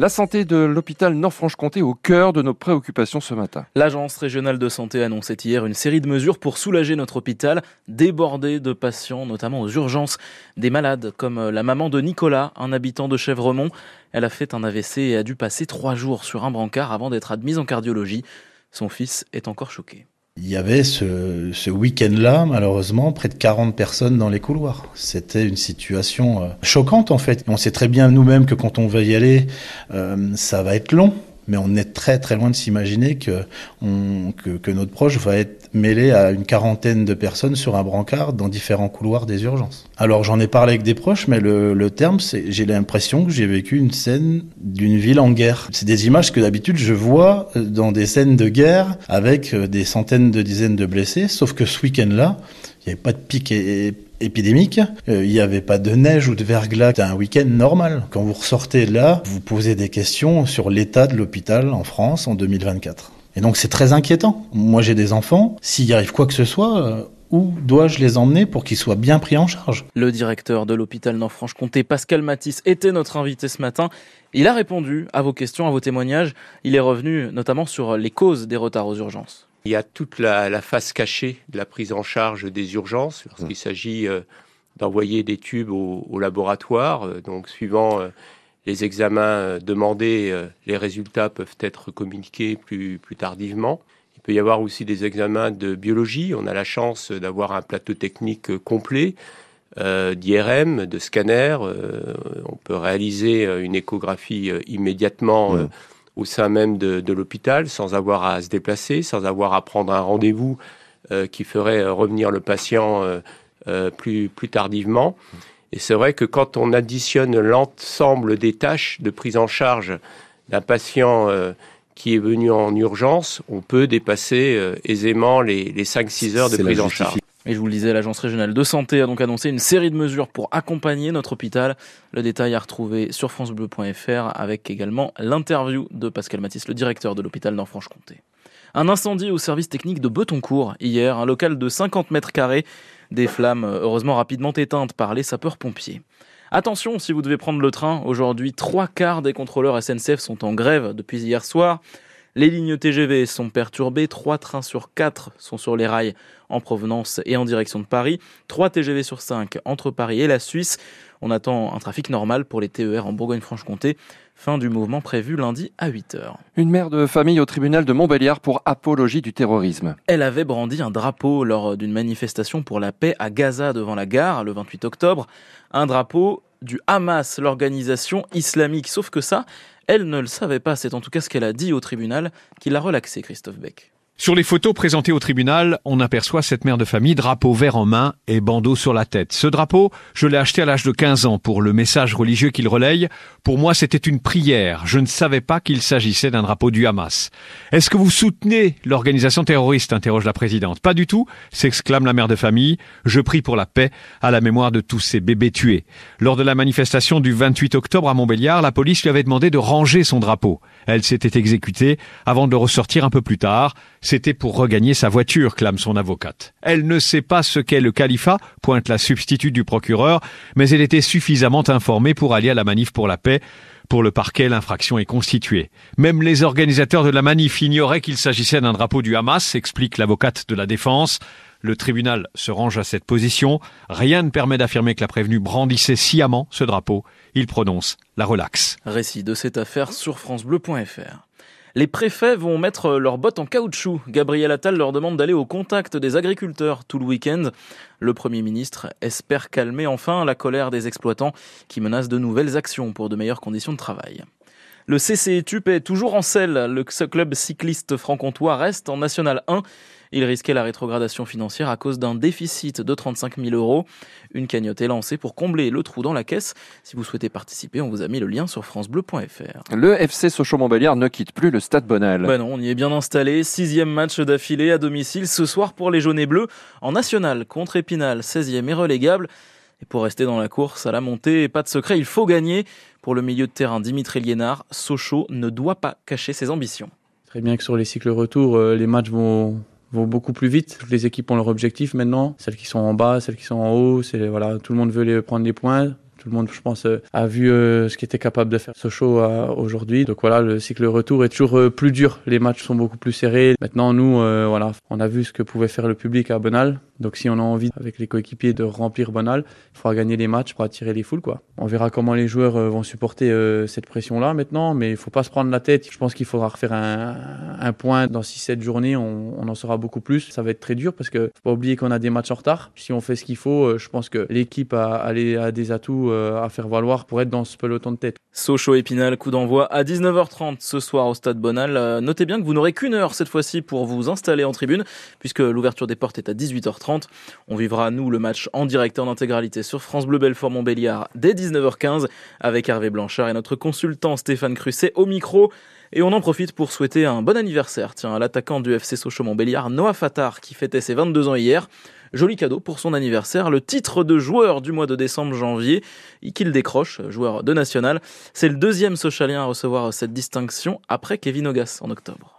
La santé de l'hôpital Nord-Franche-Comté au cœur de nos préoccupations ce matin. L'agence régionale de santé annonçait hier une série de mesures pour soulager notre hôpital, débordé de patients, notamment aux urgences. Des malades comme la maman de Nicolas, un habitant de Chèvremont. Elle a fait un AVC et a dû passer trois jours sur un brancard avant d'être admise en cardiologie. Son fils est encore choqué. Il y avait ce, ce week-end-là, malheureusement, près de 40 personnes dans les couloirs. C'était une situation euh, choquante, en fait. On sait très bien nous-mêmes que quand on va y aller, euh, ça va être long mais on est très très loin de s'imaginer que, notre proche va être mêlé à une quarantaine de personnes sur un brancard dans différents couloirs des urgences. Alors j'en ai parlé avec des proches, mais le, le terme, c'est j'ai l'impression que j'ai vécu une scène d'une ville en guerre. C'est des images que d'habitude je vois dans des scènes de guerre avec euh, des centaines de dizaines de blessés, sauf que ce week-end-là, il n'y avait pas de pic épidémique, euh, il n'y avait pas de neige ou de verglas, c'était un week-end normal. Quand vous ressortez là, vous posez des questions sur l'état de l'hôpital en France en 2024. Et donc c'est très inquiétant. Moi j'ai des enfants, s'il arrive quoi que ce soit, euh, où dois-je les emmener pour qu'ils soient bien pris en charge? Le directeur de l'hôpital Nord-Franche-Comté, Pascal Matisse, était notre invité ce matin. Il a répondu à vos questions, à vos témoignages. Il est revenu notamment sur les causes des retards aux urgences. Il y a toute la, la, face cachée de la prise en charge des urgences lorsqu'il mmh. s'agit euh, d'envoyer des tubes au, au laboratoire. Euh, donc, suivant euh, les examens demandés, les résultats peuvent être communiqués plus, plus tardivement. Il peut y avoir aussi des examens de biologie. On a la chance d'avoir un plateau technique complet euh, d'IRM, de scanner. on peut réaliser une échographie immédiatement. Au sein même de, de l'hôpital, sans avoir à se déplacer, sans avoir à prendre un rendez-vous euh, qui ferait euh, revenir le patient euh, euh, plus, plus tardivement. Et c'est vrai que quand on additionne l'ensemble des tâches de prise en charge d'un patient euh, qui est venu en urgence, on peut dépasser euh, aisément les, les 5-6 heures de prise en charge. Et je vous le disais, l'Agence régionale de santé a donc annoncé une série de mesures pour accompagner notre hôpital. Le détail à retrouver sur francebleu.fr avec également l'interview de Pascal Matisse, le directeur de l'hôpital Nord-Franche-Comté. Un incendie au service technique de Betoncourt hier, un local de 50 mètres carrés, des flammes heureusement rapidement éteintes par les sapeurs-pompiers. Attention si vous devez prendre le train, aujourd'hui trois quarts des contrôleurs SNCF sont en grève depuis hier soir. Les lignes TGV sont perturbées, 3 trains sur 4 sont sur les rails en provenance et en direction de Paris, 3 TGV sur 5 entre Paris et la Suisse. On attend un trafic normal pour les TER en Bourgogne-Franche-Comté. Fin du mouvement prévu lundi à 8h. Une mère de famille au tribunal de Montbéliard pour apologie du terrorisme. Elle avait brandi un drapeau lors d'une manifestation pour la paix à Gaza devant la gare le 28 octobre. Un drapeau du Hamas, l'organisation islamique. Sauf que ça, elle ne le savait pas, c'est en tout cas ce qu'elle a dit au tribunal, qui l'a relaxé, Christophe Beck. Sur les photos présentées au tribunal, on aperçoit cette mère de famille, drapeau vert en main et bandeau sur la tête. Ce drapeau, je l'ai acheté à l'âge de 15 ans pour le message religieux qu'il relaye. Pour moi, c'était une prière. Je ne savais pas qu'il s'agissait d'un drapeau du Hamas. Est-ce que vous soutenez l'organisation terroriste? interroge la présidente. Pas du tout, s'exclame la mère de famille. Je prie pour la paix à la mémoire de tous ces bébés tués. Lors de la manifestation du 28 octobre à Montbéliard, la police lui avait demandé de ranger son drapeau. Elle s'était exécutée avant de le ressortir un peu plus tard. C'était pour regagner sa voiture, clame son avocate. Elle ne sait pas ce qu'est le califat, pointe la substitute du procureur, mais elle était suffisamment informée pour aller à la manif pour la paix. Pour le parquet, l'infraction est constituée. Même les organisateurs de la manif ignoraient qu'il s'agissait d'un drapeau du Hamas, explique l'avocate de la défense. Le tribunal se range à cette position. Rien ne permet d'affirmer que la prévenue brandissait sciemment ce drapeau. Il prononce la relaxe. Récit de cette affaire sur francebleu.fr. Les préfets vont mettre leurs bottes en caoutchouc. Gabriel Attal leur demande d'aller au contact des agriculteurs tout le week-end. Le Premier ministre espère calmer enfin la colère des exploitants qui menacent de nouvelles actions pour de meilleures conditions de travail. Le CCE TUP est toujours en selle. Le club cycliste franc-comtois reste en National 1. Il risquait la rétrogradation financière à cause d'un déficit de 35 000 euros. Une cagnotte est lancée pour combler le trou dans la caisse. Si vous souhaitez participer, on vous a mis le lien sur francebleu.fr. Le FC Sochaux-Montbéliard ne quitte plus le stade Bonal. Ben non, on y est bien installé. Sixième match d'affilée à domicile ce soir pour les jaunes et bleus en national contre Épinal, 16e et relégable. Et pour rester dans la course à la montée, pas de secret, il faut gagner. Pour le milieu de terrain Dimitri Liénard, Sochaux ne doit pas cacher ses ambitions. Très bien que sur les cycles retour, euh, les matchs vont, beaucoup plus vite. Toutes les équipes ont leur objectif maintenant. Celles qui sont en bas, celles qui sont en haut, c'est voilà, tout le monde veut les prendre des points. Tout le monde, je pense, euh, a vu euh, ce qu'était capable de faire Sochaux aujourd'hui. Donc voilà, le cycle retour est toujours plus dur. Les matchs sont beaucoup plus serrés. Maintenant, nous, voilà, on a vu ce que pouvait faire le public à Bonal. Donc si on a envie, avec les coéquipiers, de remplir Bonal, il faudra gagner les matchs pour attirer les foules. Quoi. On verra comment les joueurs vont supporter cette pression-là maintenant, mais il faut pas se prendre la tête. Je pense qu'il faudra refaire un, point dans 6-7 journées. On, en saura beaucoup plus. Ça va être très dur parce que faut pas oublier qu'on a des matchs en retard. Si on fait ce qu'il faut, je pense que l'équipe a, des atouts euh, à faire valoir pour être dans ce peloton de tête. Sochaux Épinal, coup d'envoi à 19h30 ce soir au Stade Bonal. Euh, notez bien que vous n'aurez qu'une heure cette fois-ci pour vous installer en tribune, puisque l'ouverture des portes est à 18h30. On vivra, nous, le match en direct en intégralité sur France Bleu Belfort Montbéliard dès 19h15 avec Hervé Blanchard et notre consultant Stéphane Crusset au micro. Et on en profite pour souhaiter un bon anniversaire, tiens, à l'attaquant du FC Sochaux Montbéliard, Noah Fatar, qui fêtait ses 22 ans hier. Joli cadeau pour son anniversaire, le titre de joueur du mois de décembre-janvier, qu'il décroche, joueur de national. C'est le deuxième socialien à recevoir cette distinction après Kevin Ogas en octobre.